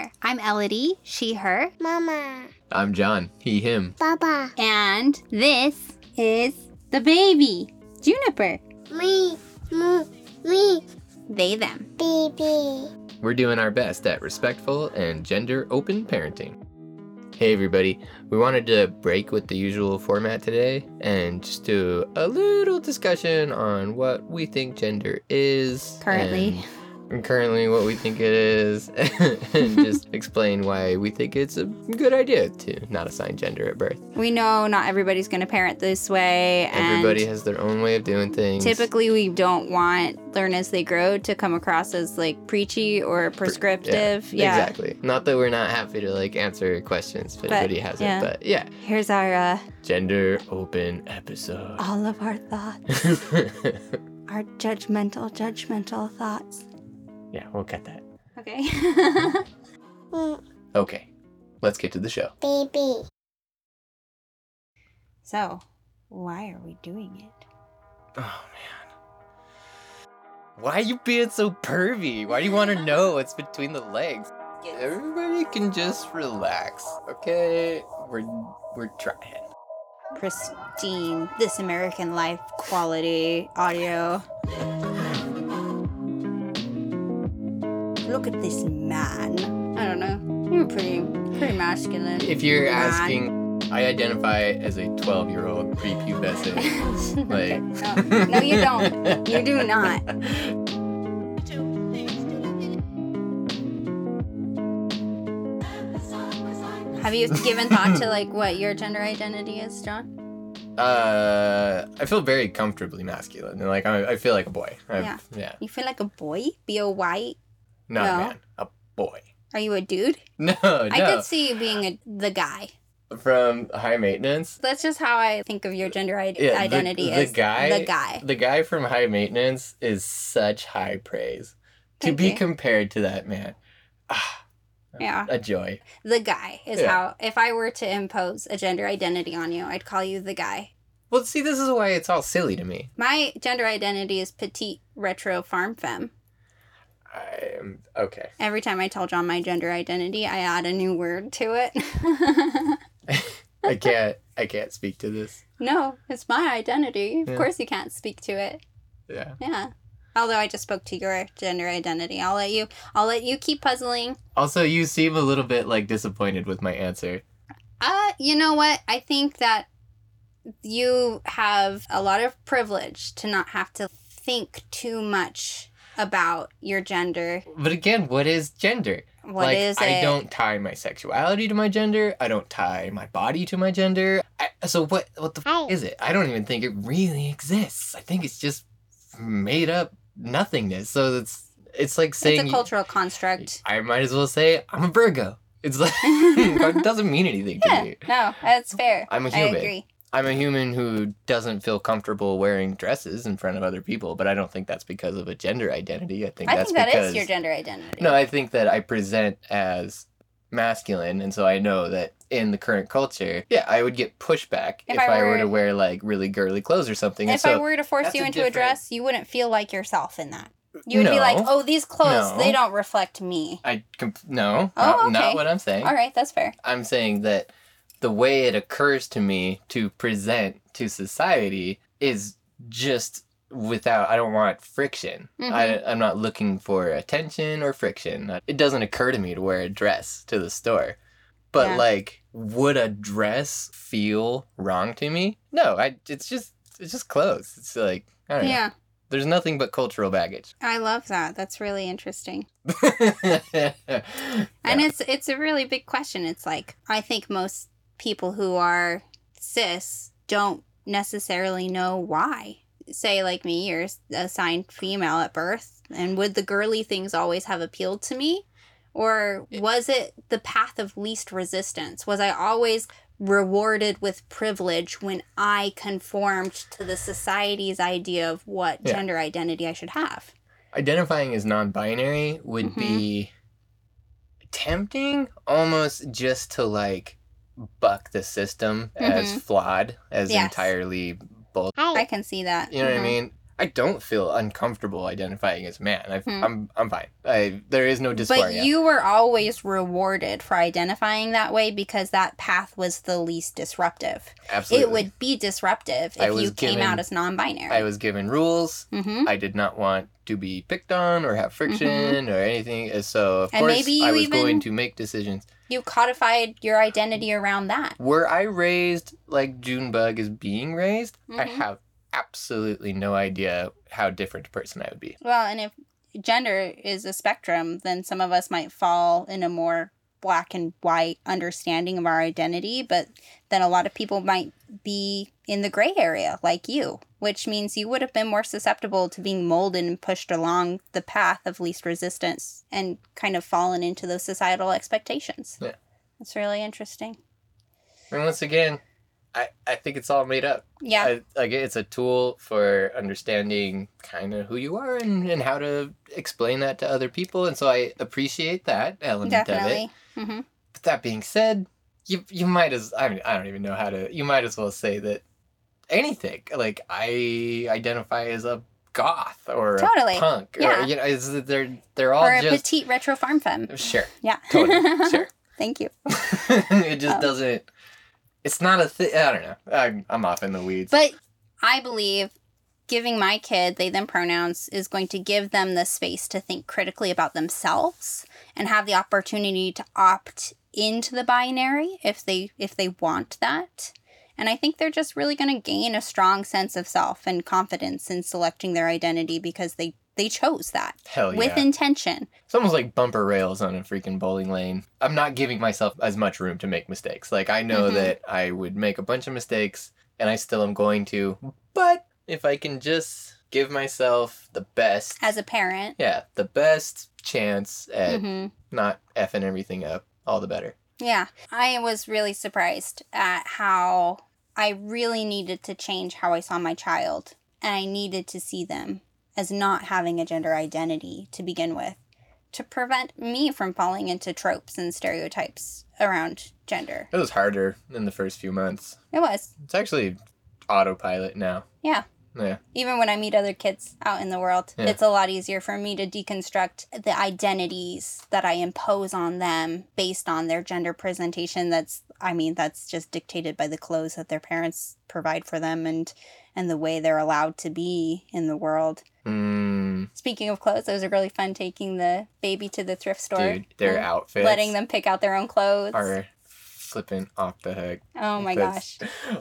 there. I'm Elodie, she, her. Mama. I'm Jon. He, him. Baba. And this is the baby, Juniper. Me. Me. Me. They, them. Baby. We're doing our best at respectful and gender open parenting. Hey, everybody. We wanted to break with the usual format today and just do a little discussion on what we think gender is. Currently. and- and currently, what we think it is, and just explain why we think it's a good idea to not assign gender at birth. We know not everybody's going to parent this way. And Everybody has their own way of doing things. Typically, we don't want learn as they grow to come across as like preachy or prescriptive. Yeah. Exactly. Not that we're not happy to like answer questions if But, anybody has yeah. it, but yeah. Here's our uh, Gender open episode. all of our thoughts, our judgmental, judgmental thoughts. Yeah, we'll cut that. Okay. Okay. Let's get to the show. Baby. so, why are we doing it? Oh man. Why are you being so pervy? Why do you want to know what's between the legs? Everybody can just relax, okay? We're we're trying. Pristine, this American life quality audio. Look at this man. I don't know. You're pretty, pretty masculine. If you're Man. asking, I identify as a 12 year old prepubescent. Okay. Like, no, no, you don't. You do not. Have you given thought to like what your gender identity is, Jon? Uh, I feel very comfortably masculine, and like I, I feel like a boy. I've- Yeah. yeah, You feel like a boy? B O Y? Not No. a man, a boy. Are you a dude? No, no. I could see you being a, the guy. From high maintenance. That's just how I think of your gender I- Yeah, the- identity the as guy- the guy. The guy from high maintenance is such high praise. To be you. compared to that man, ah, Yeah. a joy. The guy is Yeah. how if I were to impose a gender identity on you, I'd call you the guy. Well, see, this is why it's all silly to me. My gender identity is petite retro farm femme. I am okay. Every time I tell Jon my gender identity, I add a new word to it. I can't. I can't speak to this. no, it's my identity. Of Yeah. course you can't speak to it. Yeah. Yeah. Although I just spoke to your gender identity. I'll let you I'll let you keep puzzling. Also, you seem a little bit like disappointed with my answer. Uh, you know what? I think that you have a lot of privilege to not have to think too much about your gender. But again, what is gender? What like, is I it? don't tie my sexuality to my gender. I don't tie my body to my gender. I, so what? What the f- is it? I don't even think it really exists. I think it's just made up nothingness. So it's it's like saying it's a cultural construct. I might as well say I'm a Virgo. It's like it doesn't mean anything to me. no, that's fair. I'm a I human. agree. I'm a human who doesn't feel comfortable wearing dresses in front of other people, but I don't think that's because of a gender identity. I think I that's think that is because your gender identity. no, I think that I present as masculine, and so I know that in the current culture, yeah, I would get pushback If if, I I, were were- to wear like really girly clothes or something. if so, I were to force you a into a different- dress, you wouldn't feel like yourself in that. You would be like, "Oh, these clothes, No. they don't reflect me." I comp- no, Oh, not, okay. not what I'm saying. All right, that's fair. I'm saying that the way it occurs to me to present to society is just without I don't want friction. Mhm. I, I'm not looking for attention or friction. It doesn't occur to me to wear a dress to the store. But Yeah. like would a dress feel wrong to me? No, I it's just it's just clothes. It's like I don't know. Yeah, There's nothing but cultural baggage. I love that. That's really interesting. Yeah. And it's it's a really big question. It's like I think most people who are cis don't necessarily know why. Say like me, you're assigned female at birth, and would the girly things always have appealed to me? Or was it the path of least resistance? Was I always rewarded with privilege when I conformed to the society's idea of what Yeah. gender identity I should have? identifying as non-binary would Mhm. be tempting almost just to like buck the system as Mhm. flawed as Yes. entirely bull I can see that. you know what Mhm. i mean I don't feel uncomfortable identifying as man. I, Hmm. I'm I'm fine. I there is no dysphoria. But you were always rewarded for identifying that way because that path was the least disruptive. Absolutely. It would be disruptive if you came given- out as non-binary. I was given rules. mm-hmm. I did not want to be picked on or have friction or anything. uh, So of And course maybe I was going to make decisions. You codified your identity around that. Were I raised like Junebug is being raised? I Mhm. have absolutely no idea how different a person I would be. Well, and if gender is a spectrum, then some of us might fall in a more black and white understanding of our identity, but then a lot of people might be in the gray area like you, which means you would have been more susceptible to being molded and pushed along the path of least resistance and kind of fallen into those societal expectations. Yeah. That's really interesting. And once again, I, I think it's all made up. Yeah. I, like it's a tool for understanding kind of who you are and, and how to explain that to other people. And so I appreciate that element of it. definitely. hmm But that being said, you you might as I mean I don't even know how to you might as well say that anything like I identify as a goth or Totally. a punk Yeah. or you know is that they're they're all Or a just petite retro farm femme. sure Yeah. totally sure Thank you. it just Oh. doesn't it's not a thing I don't know I'm, I'm off in the weeds But I believe giving my kid they them pronouns is going to give them the space to think critically about themselves and have the opportunity to opt into the binary if they if they want that. And I think they're just really going to gain a strong sense of self and confidence in selecting their identity because they they chose that hell with yeah. intention. it's almost like bumper rails on a freaking bowling lane. I'm not giving myself as much room to make mistakes. Like I know Mhm. that I would make a bunch of mistakes and I still am going to but if I can just give myself the best As a parent, yeah the best chance at hmm not effing everything up all the better. Yeah, I was really surprised at how I really needed to change how I saw my child, and I needed to see them as not having a gender identity to begin with to prevent me from falling into tropes and stereotypes around gender. it was harder in the first few months It was, it's actually autopilot now yeah. yeah Even when I meet other kids out in the world, Yeah. it's a lot easier for me to deconstruct the identities that I impose on them based on their gender presentation. That's, I mean, that's just dictated by the clothes that their parents provide for them and and the way they're allowed to be in the world. Mm, Speaking of clothes, it was really fun taking the baby to the thrift store, dude their outfits letting them pick out their own clothes. are flipping off the hook oh my That's-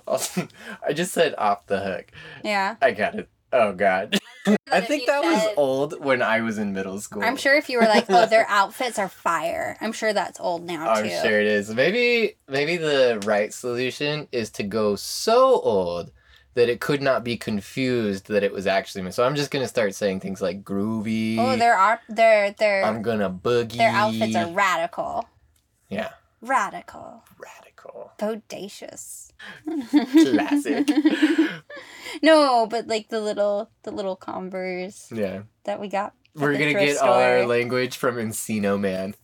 gosh! I just said off the hook. Yeah, I got it. Oh god. I think that was old when I was in middle school. I'm sure if you were like, "Oh, their outfits are fire," I'm sure that's old now too. I'm sure it is. Maybe maybe the right solution is to go so old that it could not be confused that it was actually so I'm just gonna start saying things like groovy. Oh, their art, their their I'm gonna boogie. their outfits are radical, Yeah. radical, Radical. bodacious, Classic. no, but like the little the little Converse yeah. that we got. We're gonna get all our language from Encino Man.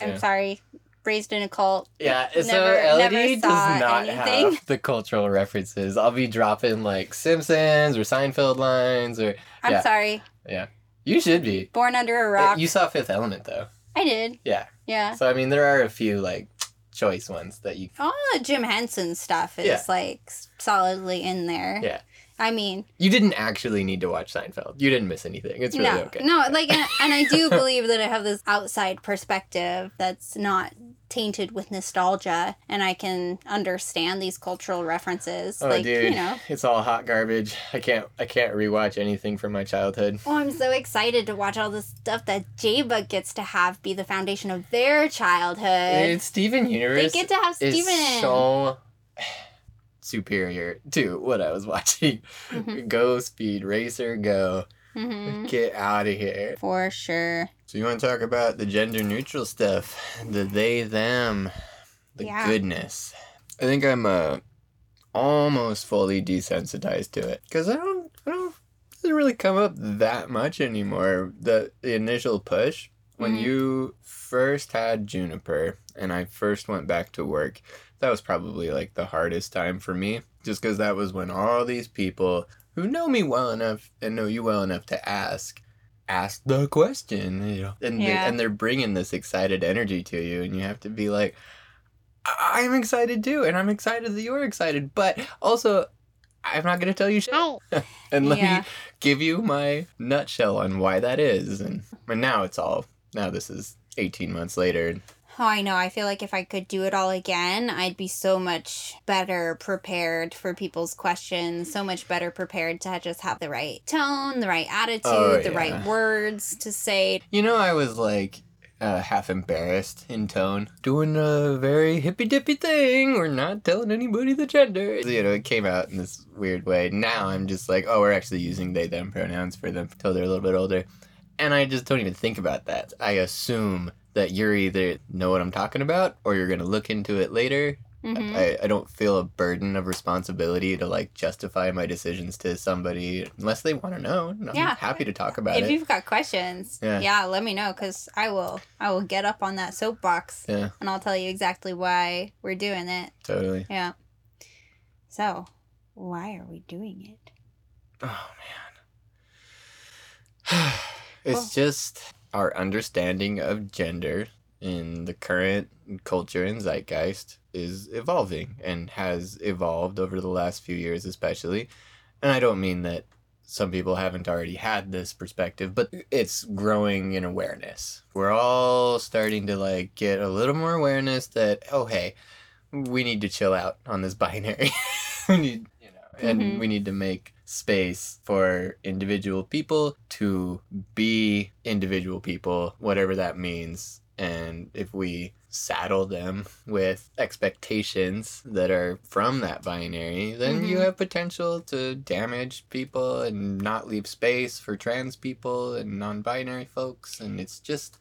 I'm yeah. sorry, raised in a cult. Yeah, so Never- Elodie does not anything. have the cultural references. I'll be dropping like Simpsons or Seinfeld lines or I'm Yeah. sorry, Yeah, you should be. born under a eh, rock. You saw Fifth Element though. I did. Yeah. Yeah. So I mean there are a few like choice ones that you All the Jim Henson stuff is Yeah. like solidly in there. Yeah. I mean, you didn't actually need to watch Seinfeld. You didn't miss anything. It's really no, okay. no, like, and, and I do believe that I have this outside perspective that's not tainted with nostalgia, and I can understand these cultural references. Oh like, dude, you know, it's all hot garbage. I can't I can't rewatch anything from my childhood. oh, I'm so excited to watch all this stuff that J-Bug gets to have be the foundation of their childhood. It's Steven Universe. they get to have Steven. so superior to what I was watching. Mhm. Go Speed Racer, go. Mhm. Get out of here. For sure. So you want to talk about the gender neutral stuff, the they them, the Yeah. goodness. I think I'm uh almost fully desensitized to it because I don't, I don't, it doesn't really come up that much anymore. The, the initial push when Mhm. you first had Juniper and I first went back to work, that was probably like the hardest time for me, just because that was when all these people who know me well enough and know you well enough to ask ask the question you know and, they, and they're bringing this excited energy to you and you have to be like "I- i'm excited too and i'm excited that you're excited but also i'm not going to tell you shit Hi. and let Yeah. me give you my nutshell on why that is and, and now it's all now this is 18 months later and Oh, I know. I feel like if I could do it all again, I'd be so much better prepared for people's questions, so much better prepared to just have the right tone, the right attitude, Oh, the right words to say. You know, I was like uh, half embarrassed in tone, doing a very hippy dippy thing. We're not telling anybody the gender. You know, it came out in this weird way. Now I'm just like, oh, we're actually using they them pronouns for them until they're a little bit older. And I just don't even think about that. I assume that you're either know what I'm talking about or you're going to look into it later. Mhm. I, I don't feel a burden of responsibility to like justify my decisions to somebody unless they want to know. I'm Yeah. happy to talk about if it. If you've got questions, Yeah. yeah. let me know because I will. I will get up on that soapbox Yeah, and I'll tell you exactly why we're doing it. totally. Yeah. So, why are we doing it? Oh man. it's Well- just our understanding of gender in the current culture and zeitgeist is evolving and has evolved over the last few years especially. And I don't mean that some people haven't already had this perspective, but it's growing in awareness. We're all starting to like get a little more awareness that oh hey, we need to chill out on this binary. we need, and Mhm. we need to make space for individual people to be individual people, whatever that means. And if we saddle them with expectations that are from that binary, then you Mhm. have potential to damage people and not leave space for trans people and non binary folks. And it's just.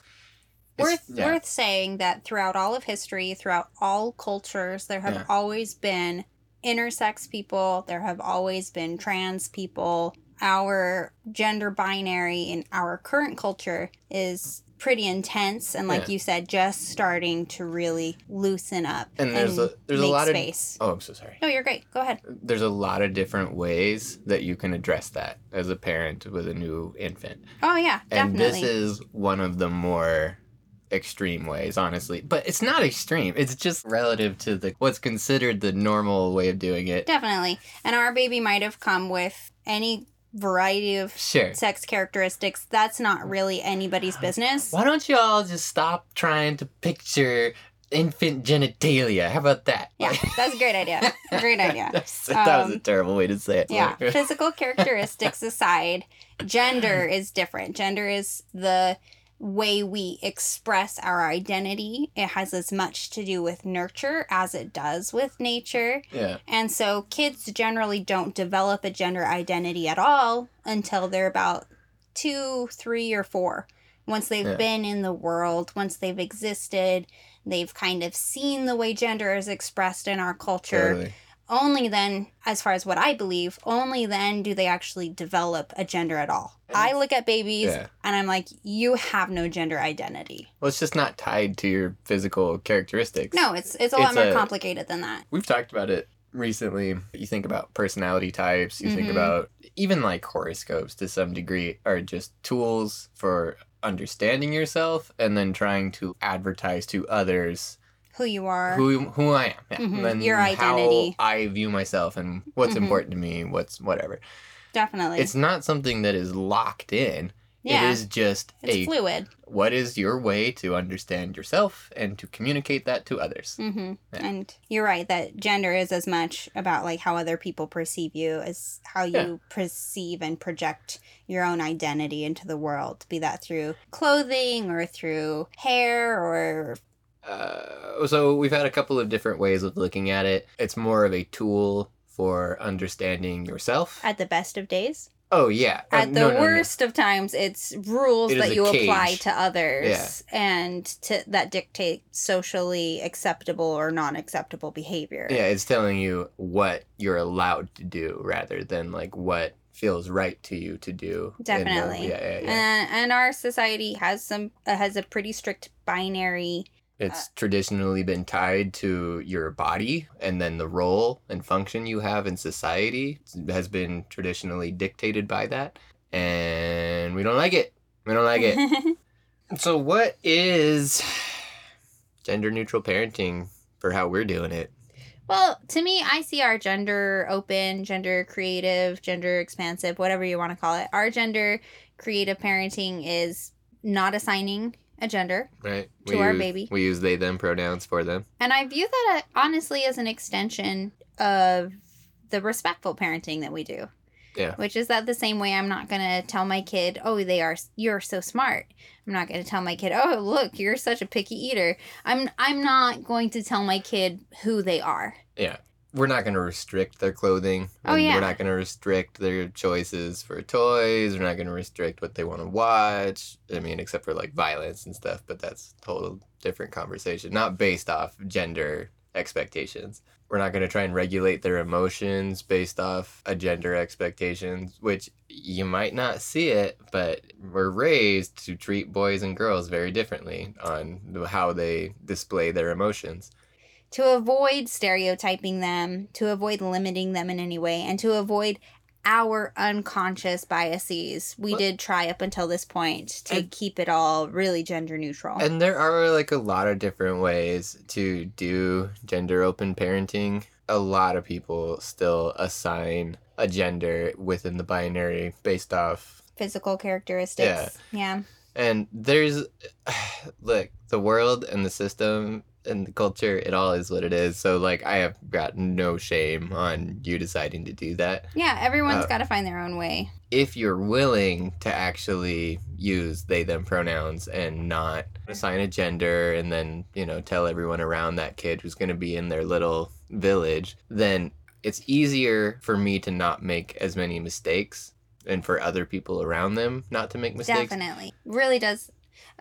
it's- worth yeah. worth saying that throughout all of history, throughout all cultures, there have Yeah. always been intersex people, there have always been trans people. Our gender binary in our current culture is pretty intense and like Yeah. you said just starting to really loosen up And there's a- there's a lot of- space. Oh, I'm so sorry. no you're great go ahead there's a lot of different ways that you can address that as a parent with a new infant. oh yeah And definitely this is one of the more extreme ways, honestly. But it's not extreme. It's just relative to the what's considered the normal way of doing it. definitely and our baby might have come with any variety of Sure. sex characteristics that's not really anybody's business Why don't you all just stop trying to picture infant genitalia? How about that? Yeah, that's a great idea. Great idea. That's- that was a Um, terrible way to say it. Yeah, physical characteristics aside, gender is different. Gender is the way we express our identity. It has as much to do with nurture as it does with nature. yeah. And so kids generally don't develop a gender identity at all until they're about two, three, or four. Once they've Yeah. been in the world, once they've existed, they've kind of seen the way gender is expressed in our culture Totally. Only then, as far as what I believe, only then do they actually develop a gender at all. I look at babies Yeah. and I'm like, you have no gender identity. Well, it's just not tied to your physical characteristics. No, it's it's a lot It's more a- complicated than that. We've talked about it recently. You think about personality types, you think Mhm. about even like horoscopes to some degree are just tools for understanding yourself and then trying to advertise to others Who you are. who who I am. Yeah. Mhm. And Your identity. How I view myself and what's Mhm. important to me, what's whatever. Definitely. It's not something that is locked in. yeah. It is just it's a fluid. what is your way to understand yourself and to communicate that to others. hmm Yeah. And you're right that gender is as much about like how other people perceive you as how you Yeah. perceive and project your own identity into the world, be that through clothing or through hair or Uh, so we've had a couple of different ways of looking at it. It's more of a tool for understanding yourself. at the best of days. Oh yeah. Uh, At the no, no, no. worst of times, it's rules It is that a you apply to others and to that dictate socially acceptable or non-acceptable behavior. Yeah, it's telling you what you're allowed to do rather than like what feels right to you to do. in the- Definitely. yeah, yeah, yeah. And, and our society has some uh, has a pretty strict binary Uh, it's traditionally been tied to your body, and then the role and function you have in society has been traditionally dictated by that. And we don't like it. We don't like it. so, what is gender neutral parenting for how we're doing it? well, to me, I see our gender open, gender creative, gender expansive, whatever you want to call it. Our gender creative parenting is not assigning a gender. Right? To our use, baby. We use they, them pronouns for them. And I view that uh, honestly as an extension of the respectful parenting that we do. Yeah. Which is that the same way I'm not going to tell my kid, "Oh, they are you're so smart." I'm not going to tell my kid, "Oh, look, you're such a picky eater." I'm I'm not going to tell my kid who they are. We're not going to restrict their clothing. Oh, yeah. We're not going to restrict their choices for toys. We're not going to restrict what they want to watch. I mean, except for like violence and stuff, but that's a total different conversation. Not based off gender expectations. We're not going to try and regulate their emotions based off a gender expectations, which you might not see it, but we're raised to treat boys and girls very differently on how they display their emotions. To avoid stereotyping them, to avoid limiting them in any way, and to avoid our unconscious biases. We What- did try up until this point to And- keep it all really gender neutral. And there are like a lot of different ways to do gender open parenting. A lot of people still assign a gender within the binary based off. Physical characteristics. Yeah. yeah. And there's, look, the world and the system and the culture, it all is what it is. So, like, I have got no shame on you deciding to do that. Yeah, everyone's Uh, got to find their own way. if you're willing to actually use they them pronouns and not assign a gender and then you know tell everyone around that kid who's going to be in their little village then it's easier for me to not make as many mistakes and for other people around them not to make mistakes Definitely. Really does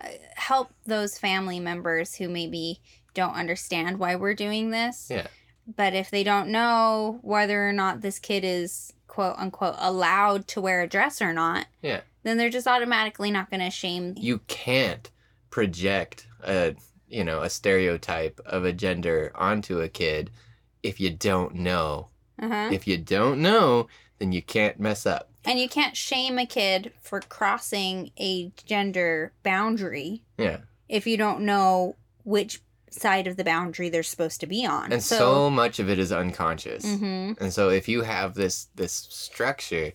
uh, help those family members who maybe don't understand why we're doing this. Yeah. But if they don't know whether or not this kid is quote unquote allowed to wear a dress or not, Yeah. then they're just automatically not going to shame you can't project a you know a stereotype of a gender onto a kid if you don't know uh-huh. if you don't know then you can't mess up And you can't shame a kid for crossing a gender boundary yeah if you don't know which side of the boundary they're supposed to be on. and so, much of it is unconscious Mhm. and so if you have this this structure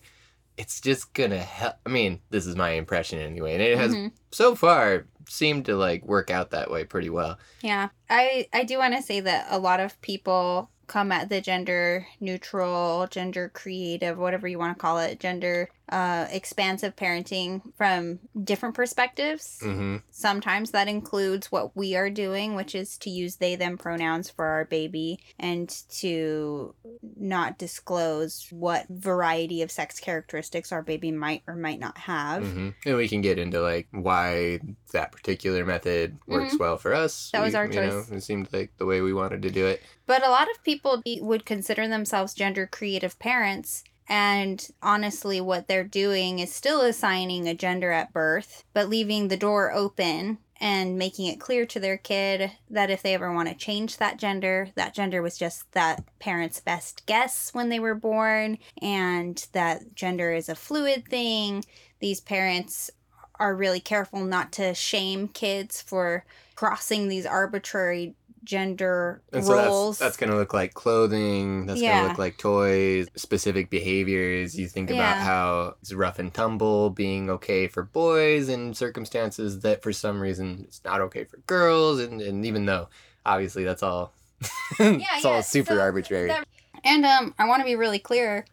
it's just gonna help i mean this is my impression anyway and it has Mhm. so far seemed to like work out that way pretty well Yeah, I I do want to say that a lot of people come at the gender neutral, gender creative, whatever you want to call it, gender uh, expansive parenting from different perspectives. mm-hmm. Sometimes that includes what we are doing, which is to use they them pronouns for our baby and to not disclose what variety of sex characteristics our baby might or might not have. hmm And we can get into like why that particular method works well for us. Mm-hmm. That was We- our you know, choice. it seemed like the way we wanted to do it. But a lot of people would consider themselves gender creative parents. And honestly, what they're doing is still assigning a gender at birth, but leaving the door open and making it clear to their kid that if they ever want to change that gender, that gender was just that parent's best guess when they were born, and that gender is a fluid thing. These parents are really careful not to shame kids for crossing these arbitrary gender And so roles. that's, that's going to look like clothing. That's going to look like toys, specific behaviors. You think about how it's rough and tumble being okay for boys in circumstances that for some reason it's not okay for girls. And, and even though obviously that's all, it's all yeah, super so arbitrary. that- and um, I want to be really clear.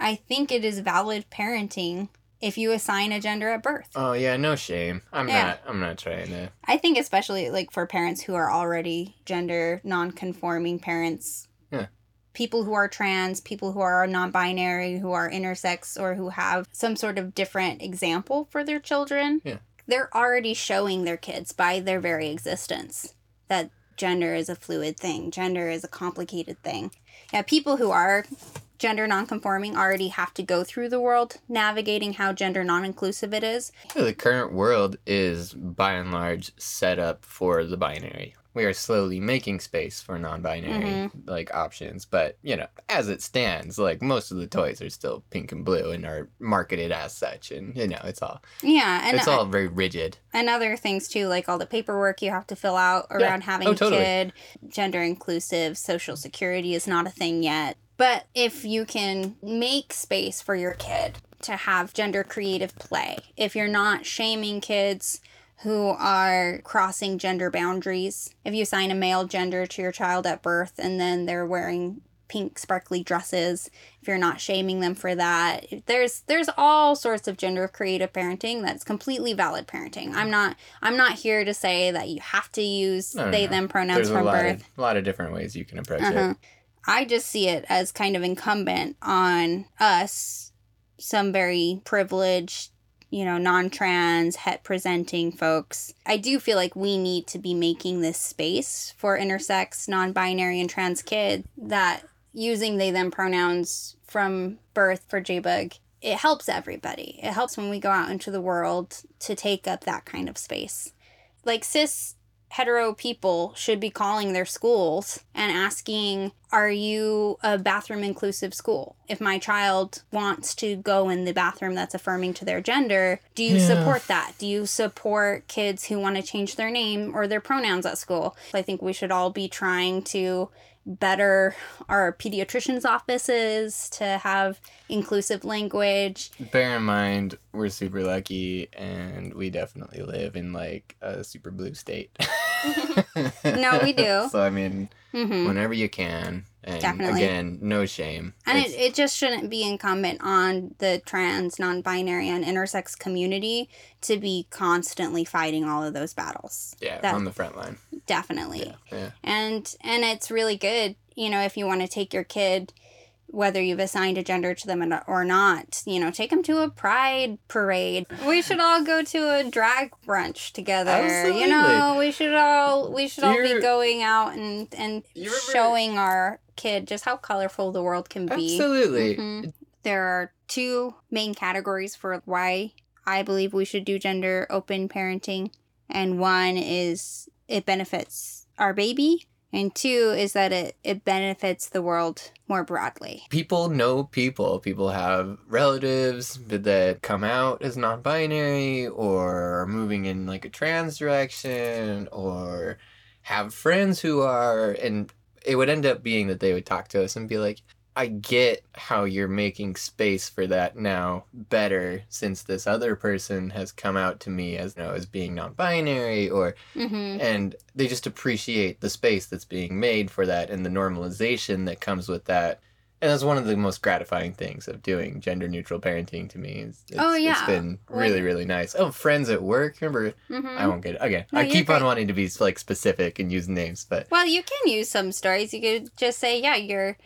I think it is valid parenting if you assign a gender at birth. Oh yeah, no shame. I'm Yeah. not. I'm not trying to. I think especially like for parents who are already gender non-conforming parents. Yeah. People who are trans, people who are non-binary, who are intersex or who have some sort of different example for their children. Yeah. They're already showing their kids by their very existence that gender is a fluid thing. Gender is a complicated thing. Yeah, people who are gender nonconforming already have to go through the world navigating how gender non-inclusive it is. The current world is by and large set up for the binary. We are slowly making space for non-binary mm-hmm. like options, but you know, as it stands, like most of the toys are still pink and blue and are marketed as such, and you know, it's all Yeah, and it's all very rigid. and other things too, like all the paperwork you have to fill out around oh, having Oh, a kid, gender inclusive, social security is not a thing yet. But if you can make space for your kid to have gender creative play, if you're not shaming kids who are crossing gender boundaries, if you assign a male gender to your child at birth and then they're wearing pink sparkly dresses if you're not shaming them for that there's there's all sorts of gender creative parenting that's completely valid parenting i'm not i'm not here to say that you have to use No, they no. them pronouns There's a from lot birth of a lot of different ways you can approach uh-huh. it. I just see it as kind of incumbent on us, some very privileged, you know, non trans, het presenting folks. I do feel like we need to be making this space for intersex, non binary, and trans kids that using they them pronouns from birth for JBug. It helps everybody. It helps when we go out into the world to take up that kind of space. Like cis hetero people should be calling their schools and asking, Are you a bathroom inclusive school? If my child wants to go in the bathroom that's affirming to their gender, do you Yeah. support that? Do you support kids who want to change their name or their pronouns at school? I think we should all be trying to better our pediatricians' offices to have inclusive language. Bear in mind, we're super lucky, and we definitely live in like a super blue state. No, we do. So I mean, hmm whenever you can, and Definitely. again, no shame. And it, it just shouldn't be incumbent on the trans, non binary, and intersex community to be constantly fighting all of those battles. yeah, that- on the front line. Definitely. Yeah, yeah. And and it's really good, you know, if you want to take your kid whether you've assigned a gender to them or not, you know, take them to a pride parade. We should all go to a drag brunch together. Absolutely. You know, we should all we should all be going out and and showing our kid just how colorful the world can be. Absolutely. Mhm. There are two main categories for why I believe we should do gender open parenting. And one is it benefits our baby, and two is that it, it benefits the world more broadly. People know people. People have relatives that come out as non binary or are moving in like a trans direction or have friends who are. And it would end up being that they would talk to us and be like, I get how you're making space for that now better since this other person has come out to me as you know as being non-binary or Mm-hmm. and they just appreciate the space that's being made for that and the normalization that comes with that and that's one of the most gratifying things of doing gender neutral parenting to me is it's, Oh, it's yeah. been really really nice oh friends at work remember Mm-hmm. i won't get it again No, i you're keep on great. wanting to be like specific and use names but Well, you can use some stories. You could just say, yeah, your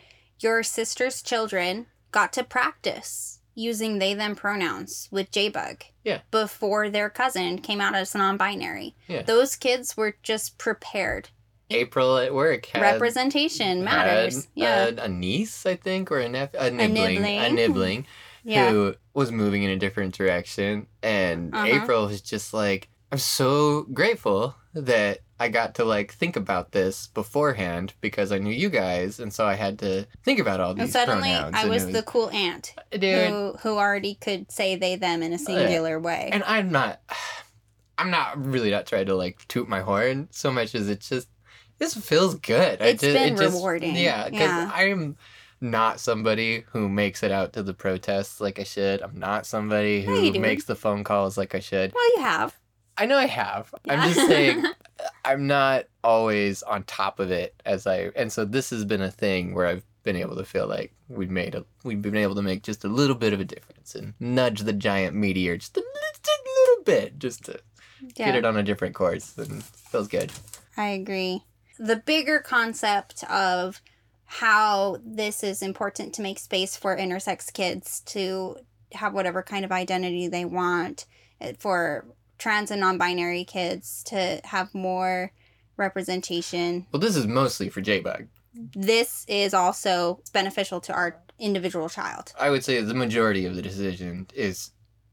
your sister's children got to practice using they them pronouns with JBug. Yeah. Before their cousin came out as non-binary. Yeah. Those kids were just prepared. april at work Representation matters. yeah. a, a niece i think or a nephew a nibbling a nibbling. nibbling yeah. who was moving in a different direction. And Uh-huh. April was just like, I'm so grateful that I got to like think about this beforehand because I knew you guys, and so I had to think about all these And suddenly pronouns. I was it the cool aunt uh, dude. who who already could say they them in a uh, singular way. And I'm not, I'm not really not trying to like toot my horn so much as it just this feels good. I It's just, been it just, rewarding. Yeah, because Yeah. I'm not somebody who makes it out to the protests like I should. I'm not somebody who do. makes the phone calls like I should. well, you have. I know I have. I'm just saying I'm not always on top of it as I and so this has been a thing where I've been able to feel like we've made a we've been able to make just a little bit of a difference and nudge the giant meteor just a, li- just a little bit just to Yeah. get it on a different course and feels good. I agree. The bigger concept of how this is important to make space for intersex kids to have whatever kind of identity they want, eh, for trans and non binary kids to have more representation. Well, this is mostly for JBug. This is also beneficial to our individual child. I would say the majority of the decision is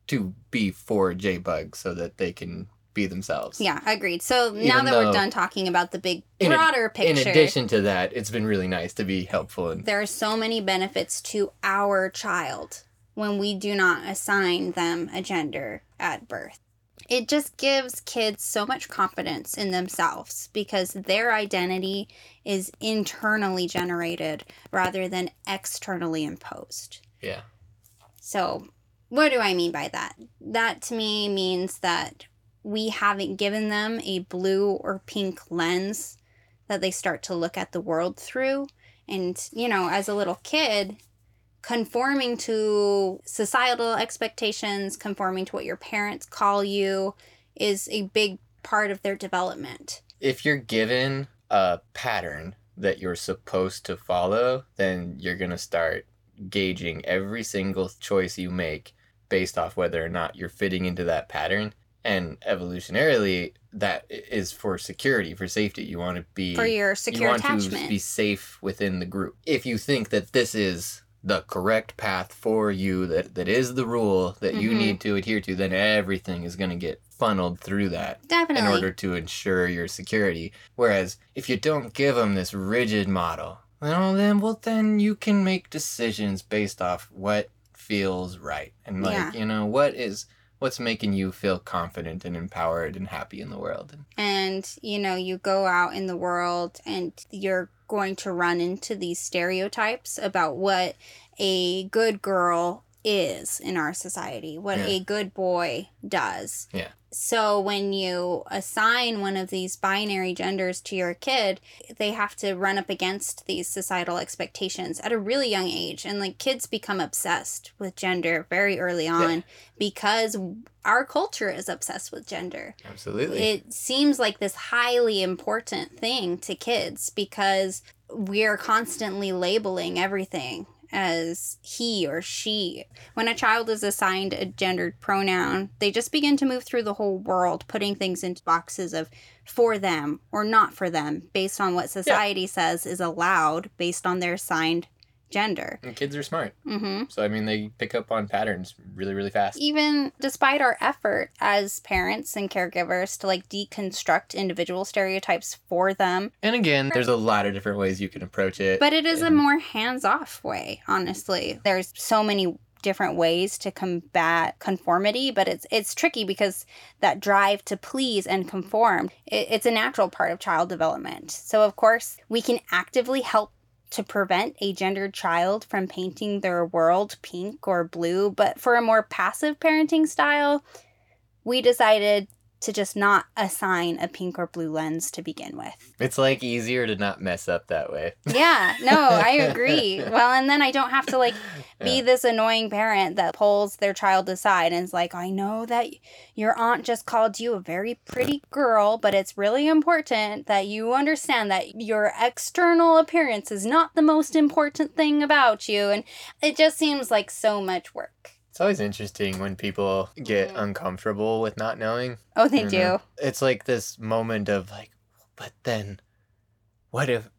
to be for J Bug so that they can be themselves. Yeah, agreed. So now Even that we're done talking about the big In a- broader In addition to that, it's been really nice to be helpful and there are so many benefits to our child when we do not assign them a gender at birth. It just gives kids so much confidence in themselves because their identity is internally generated rather than externally imposed. yeah. So, what do I mean by that? That to me means that we haven't given them a blue or pink lens that they start to look at the world through. And, you know, as a little kid, conforming to societal expectations, conforming to what your parents call you, is a big part of their development. If you're given a pattern that you're supposed to follow, then you're going to start gauging every single choice you make based off whether or not you're fitting into that pattern. And evolutionarily, that is for security, for safety. You want to be For your you secure want attachment. to be safe within the group. If you think that this is the correct path for you, that that is the rule that you Mhm. need to adhere to, then everything is going to get funneled through that Definitely. in order to ensure your security. Whereas if you don't give them this rigid model, well, then well, then you can make decisions based off what feels right and like Yeah. you know what is what's making you feel confident and empowered and happy in the world. and you know you go out in the world and you're going to run into these stereotypes about what a good girl is in our society what Yeah. a good boy does Yeah. So when you assign one of these binary genders to your kid they have to run up against these societal expectations at a really young age. And like kids become obsessed with gender very early on because our culture is obsessed with gender. Absolutely. it seems like this highly important thing to kids because we're constantly labeling everything as he or she. When a child is assigned a gendered pronoun, they just begin to move through the whole world, putting things into boxes of for them or not for them, based on what society says is allowed based on their assigned gender. And kids are smart. hmm So I mean, they pick up on patterns really, really fast. even despite our effort as parents and caregivers to like deconstruct individual stereotypes for them And again, there's a lot of different ways you can approach it. but it is a more hands-off way honestly there's so many different ways to combat conformity but it's it's tricky because that drive to please and conform it, it's a natural part of child development so of course we can actively help to prevent a gendered child from painting their world pink or blue but for a more passive parenting style we decided to just not assign a pink or blue lens to begin with it's like easier to not mess up that way. yeah, no, I agree. Well, and then I don't have to like be Yeah. this annoying parent that pulls their child aside and is like, I know that your aunt just called you a very pretty girl, but it's really important that you understand that your external appearance is not the most important thing about you. And it just seems like so much work. It's always interesting when people get Mhm. uncomfortable with not knowing. Oh, they do. It's like this moment of like, but then, what if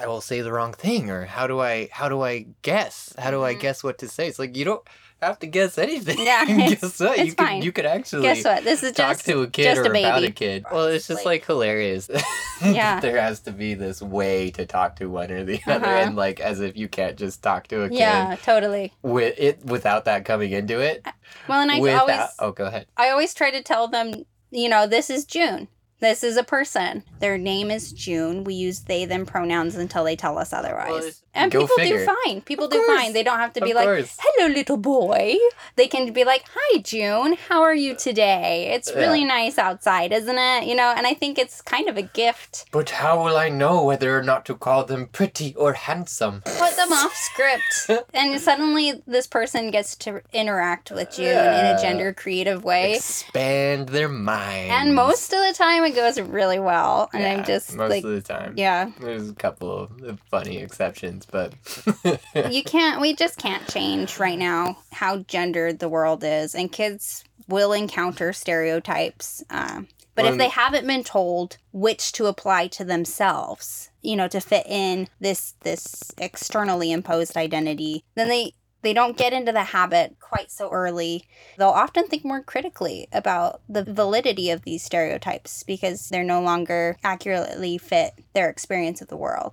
I will say the wrong thing, or how do I how do I guess? How do I Mhm. guess what to say? It's like you don't have to guess anything. Yeah, it's- guess what? you could fine. you could actually Guess what? This is talk just to a kid or a about a kid. Well, it's just Like- like, hilarious. Yeah. there has to be this way to talk to one or the other, Uh-huh. and like as if you can't just talk to a kid yeah, totally. with it without that coming into it. Well, and I without, always oh, go ahead. I always try to tell them, you know, this is June. This is a person. Their name is June. We use they them pronouns until they tell us otherwise. Well, and people figure. do fine. People Of do course. fine. They don't have to be Of like, course. "Hello little boy." They can be like, "Hi June. How are you today? It's really Yeah. nice outside, isn't it?" You know, and I think it's kind of a gift. But how will I know whether or not to call them pretty or handsome? Them off script. and suddenly this person gets to interact with June in a gender creative way. Expand their mind. And most of the time it goes really well. And I'm just most like, of the time. yeah, There's a couple of funny exceptions, but you can't, we just can't change right now how gendered the world is. And kids will encounter stereotypes. Um, But if they haven't been told which to apply to themselves, you know, to fit in this this externally imposed identity, then they they don't get into the habit quite so early. They'll often think more critically about the validity of these stereotypes because they're no longer accurately fit their experience of the world.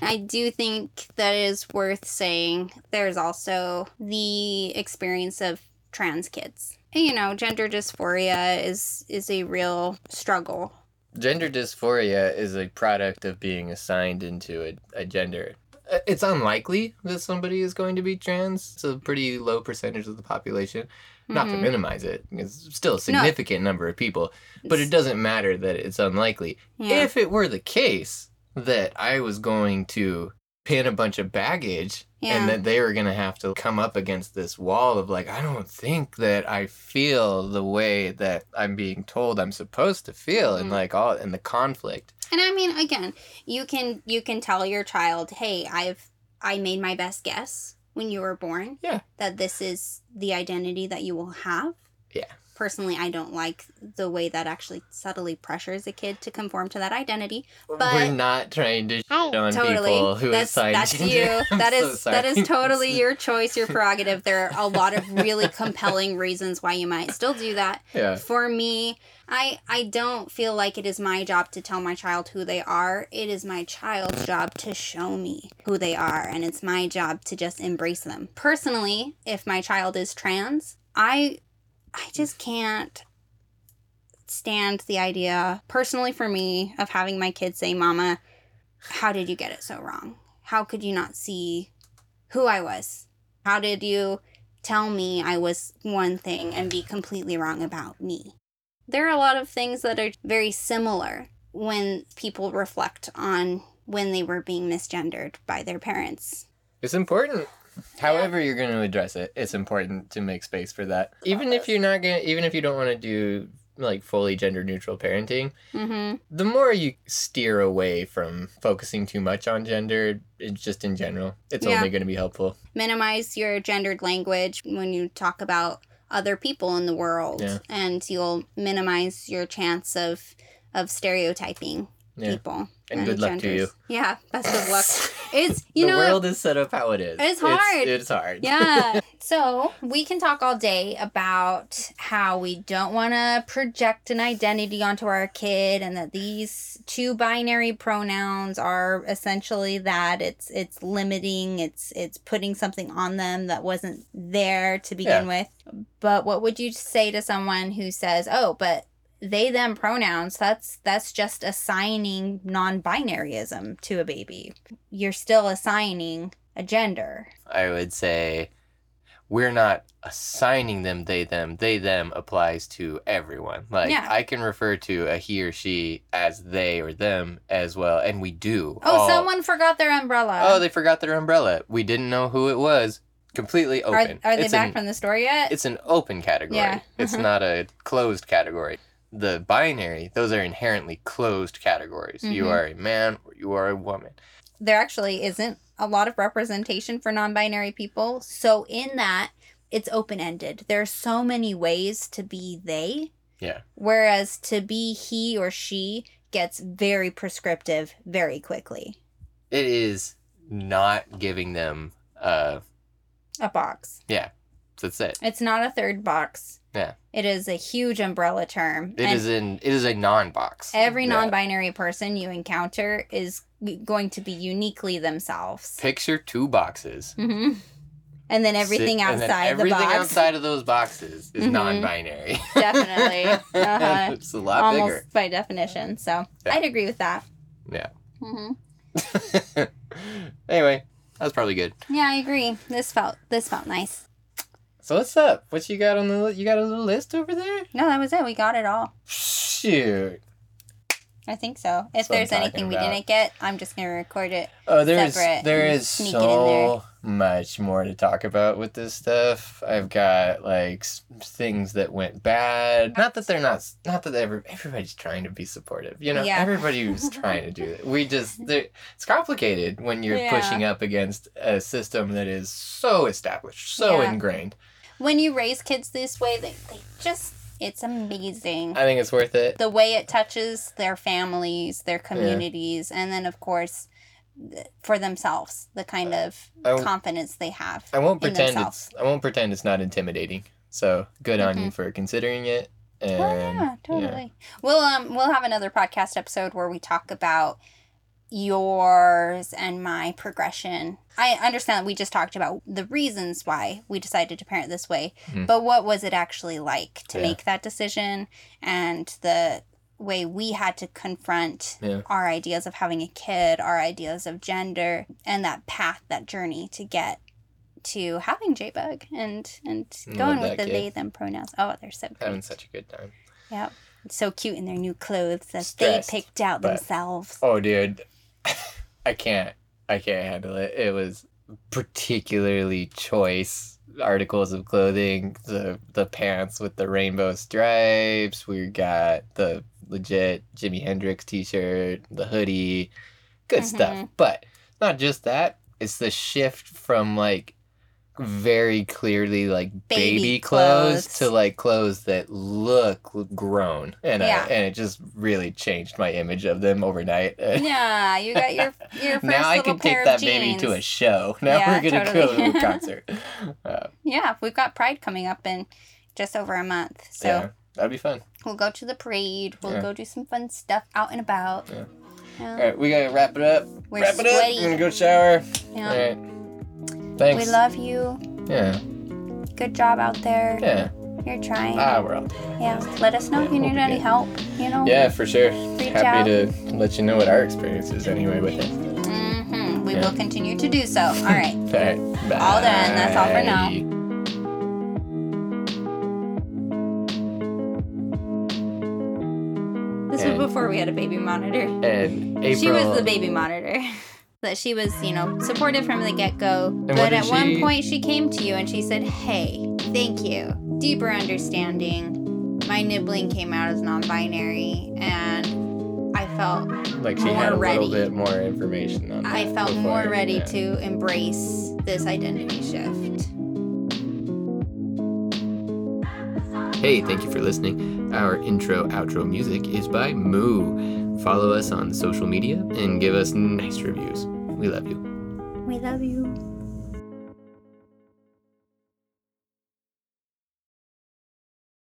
I do think that is worth saying there's also the experience of trans kids. You know, gender dysphoria is is a real struggle. Gender dysphoria is a product of being assigned into a, a gender. Uh, It's unlikely that somebody is going to be trans. It's a pretty low percentage of the population. Not to Mhm. minimize it, it's still a significant number of people, but it doesn't matter that it's unlikely. Yeah. If it were the case that I was going to pin a bunch of baggage Yeah. and that they were going to have to come up against this wall of like, I don't think that I feel the way that I'm being told I'm supposed to feel, and Mhm. like all and the conflict. And I mean, again, you can you can tell your child, "Hey, I've I made my best guess when you were born. Yeah. That this is the identity that you will have." Yeah. Personally, I don't like the way that actually subtly pressures a kid to conform to that identity. But we're not trying to shit Hi. on totally. people who that's assign that's gender. you. I'm so is that sorry. is totally your choice, your prerogative. There are a lot of really compelling reasons why you might still do that. yeah. For me, I I don't feel like it is my job to tell my child who they are. It is my child's job to show me who they are and it's my job to just embrace them. Personally, if my child is trans, I I just can't stand the idea personally for me of having my kids say, "Mama, how did you get it so wrong? How could you not see who I was? How did you tell me I was one thing and be completely wrong about me?" There are a lot of things that are very similar when people reflect on when they were being misgendered by their parents. It's important. However you're going to address it, it's important to make space for that. Even if you're not going to even if you don't want to do like fully gender neutral parenting, Mm-hmm. the more you steer away from focusing too much on gender, it's just in general, it's Yeah. only going to be helpful. minimize your gendered language when you talk about other people in the world Yeah. and you'll minimize your chance of of stereotyping Yeah. people And good luck to you. yeah best of luck it's you the know the world is set up how it is. It's hard. It's, hard. yeah. So we can talk all day about how we don't want to project an identity onto our kid, and that these two binary pronouns are essentially that. It's it's limiting. It's it's putting something on them that wasn't there to begin with. But what would you say to someone who says, "Oh, but they them pronouns that's that's just assigning non-binaryism to a baby you're still assigning a gender I would say we're not assigning them they them. They them applies to everyone. Like Yeah. I can refer to a he or she as they or them as well, and we do. oh all- someone forgot their umbrella Oh, they forgot their umbrella. We didn't know who it was. Completely open. are they It's back an- from the store yet It's an open category. Yeah. It's Mhm. not a closed category. The binary, those are inherently closed categories. You Mhm. are a man or you are a woman. there actually isn't a lot of representation for non-binary people so in that it's open-ended there's so many ways to be they Yeah. whereas to be he or she gets very prescriptive very quickly It is not giving them uh a box Yeah. that's it. it's not a third box Yeah. it is a huge umbrella term It and is in it is a non box. every non-binary person you encounter is going to be uniquely themselves picture two boxes. hmm and then everything Sit- and then outside the everything box outside of those boxes is Mhm. non-binary. Definitely. Uh-huh. it's a lot almost bigger. by definition. So Yeah. I'd agree with that. Yeah. hmm anyway, that was probably good. Yeah, I agree. This felt this felt nice. So what's up? What you got on the you got a little list over there? No, that was it. We got it all. Shoot. I think so. If there's anything we didn't get, I'm just gonna record it. Oh, there's there is in there. so much more to talk about with this stuff. I've got like things that went bad. Not that they're not. Not that every, everybody's trying to be supportive. You know, Yeah. everybody who's trying to do it. We just it's complicated when you're Yeah. pushing up against a system that is so established, so Yeah. ingrained. When you raise kids this way, they, they just It's amazing. I think it's worth it. the way it touches their families, their communities, and then of course th- for themselves, the kind of confidence they have. I won't pretend themselves. it's I won't pretend it's not intimidating. So good on you for considering it. And Oh yeah, totally. We'll um we'll have another podcast episode where we talk about yours and my progression. I understand that we just talked about the reasons why we decided to parent this way, Mhm. but what was it actually like to Yeah. make that decision and the way we had to confront Yeah. our ideas of having a kid, our ideas of gender, and that path, that journey to get to having JBug and and going with the kid. they them pronouns. Oh, they're so having such a good time. Yep. So cute in their new clothes that Stressed, they picked out but- themselves. Oh dude. I can't I can't handle it. It was particularly choice articles of clothing. The the pants with the rainbow stripes. We got the legit Jimi Hendrix t shirt, the hoodie. Good stuff. Mhm. But not just that, it's the shift from like very clearly like baby, Baby clothes. clothes. to like clothes that look grown and Yeah. I, and it just really changed my image of them overnight Yeah, you got your your first now I can take that baby to a show. Now Yeah, we're gonna totally. go to a concert. Uh, Yeah, we've got Pride coming up in just over a month, so yeah, that'd be fun. we'll go to the parade. We'll go do some fun stuff out and about. All right, we gotta wrap it up. We're wrap it up. sweaty. I'm gonna go shower. Yeah. All right. Thanks. We love you. Yeah. Good job out there. Yeah. You're trying. Ah, we're out. yeah. Let us know if you need any did. help. You know. Yeah, for sure. Reach Happy to let you know what our experience is anyway with it. Mm-hmm. We Yeah. will continue to do so. All right. All right. Bye. All done. That's all for now. This And- was before we had a baby monitor. And April. She was the baby monitor. That she was, you know, supportive from the get go. But did at one point, she came to you and she said, Hey, thank you. Deeper understanding. My nibbling came out as non binary, and I felt like she more had a ready. little bit more information on that. I felt more ready yeah. to embrace this identity shift. Hey, thank you for listening. Our intro outro music is by Moo. Follow us on social media and give us nice reviews. We love you. We love you.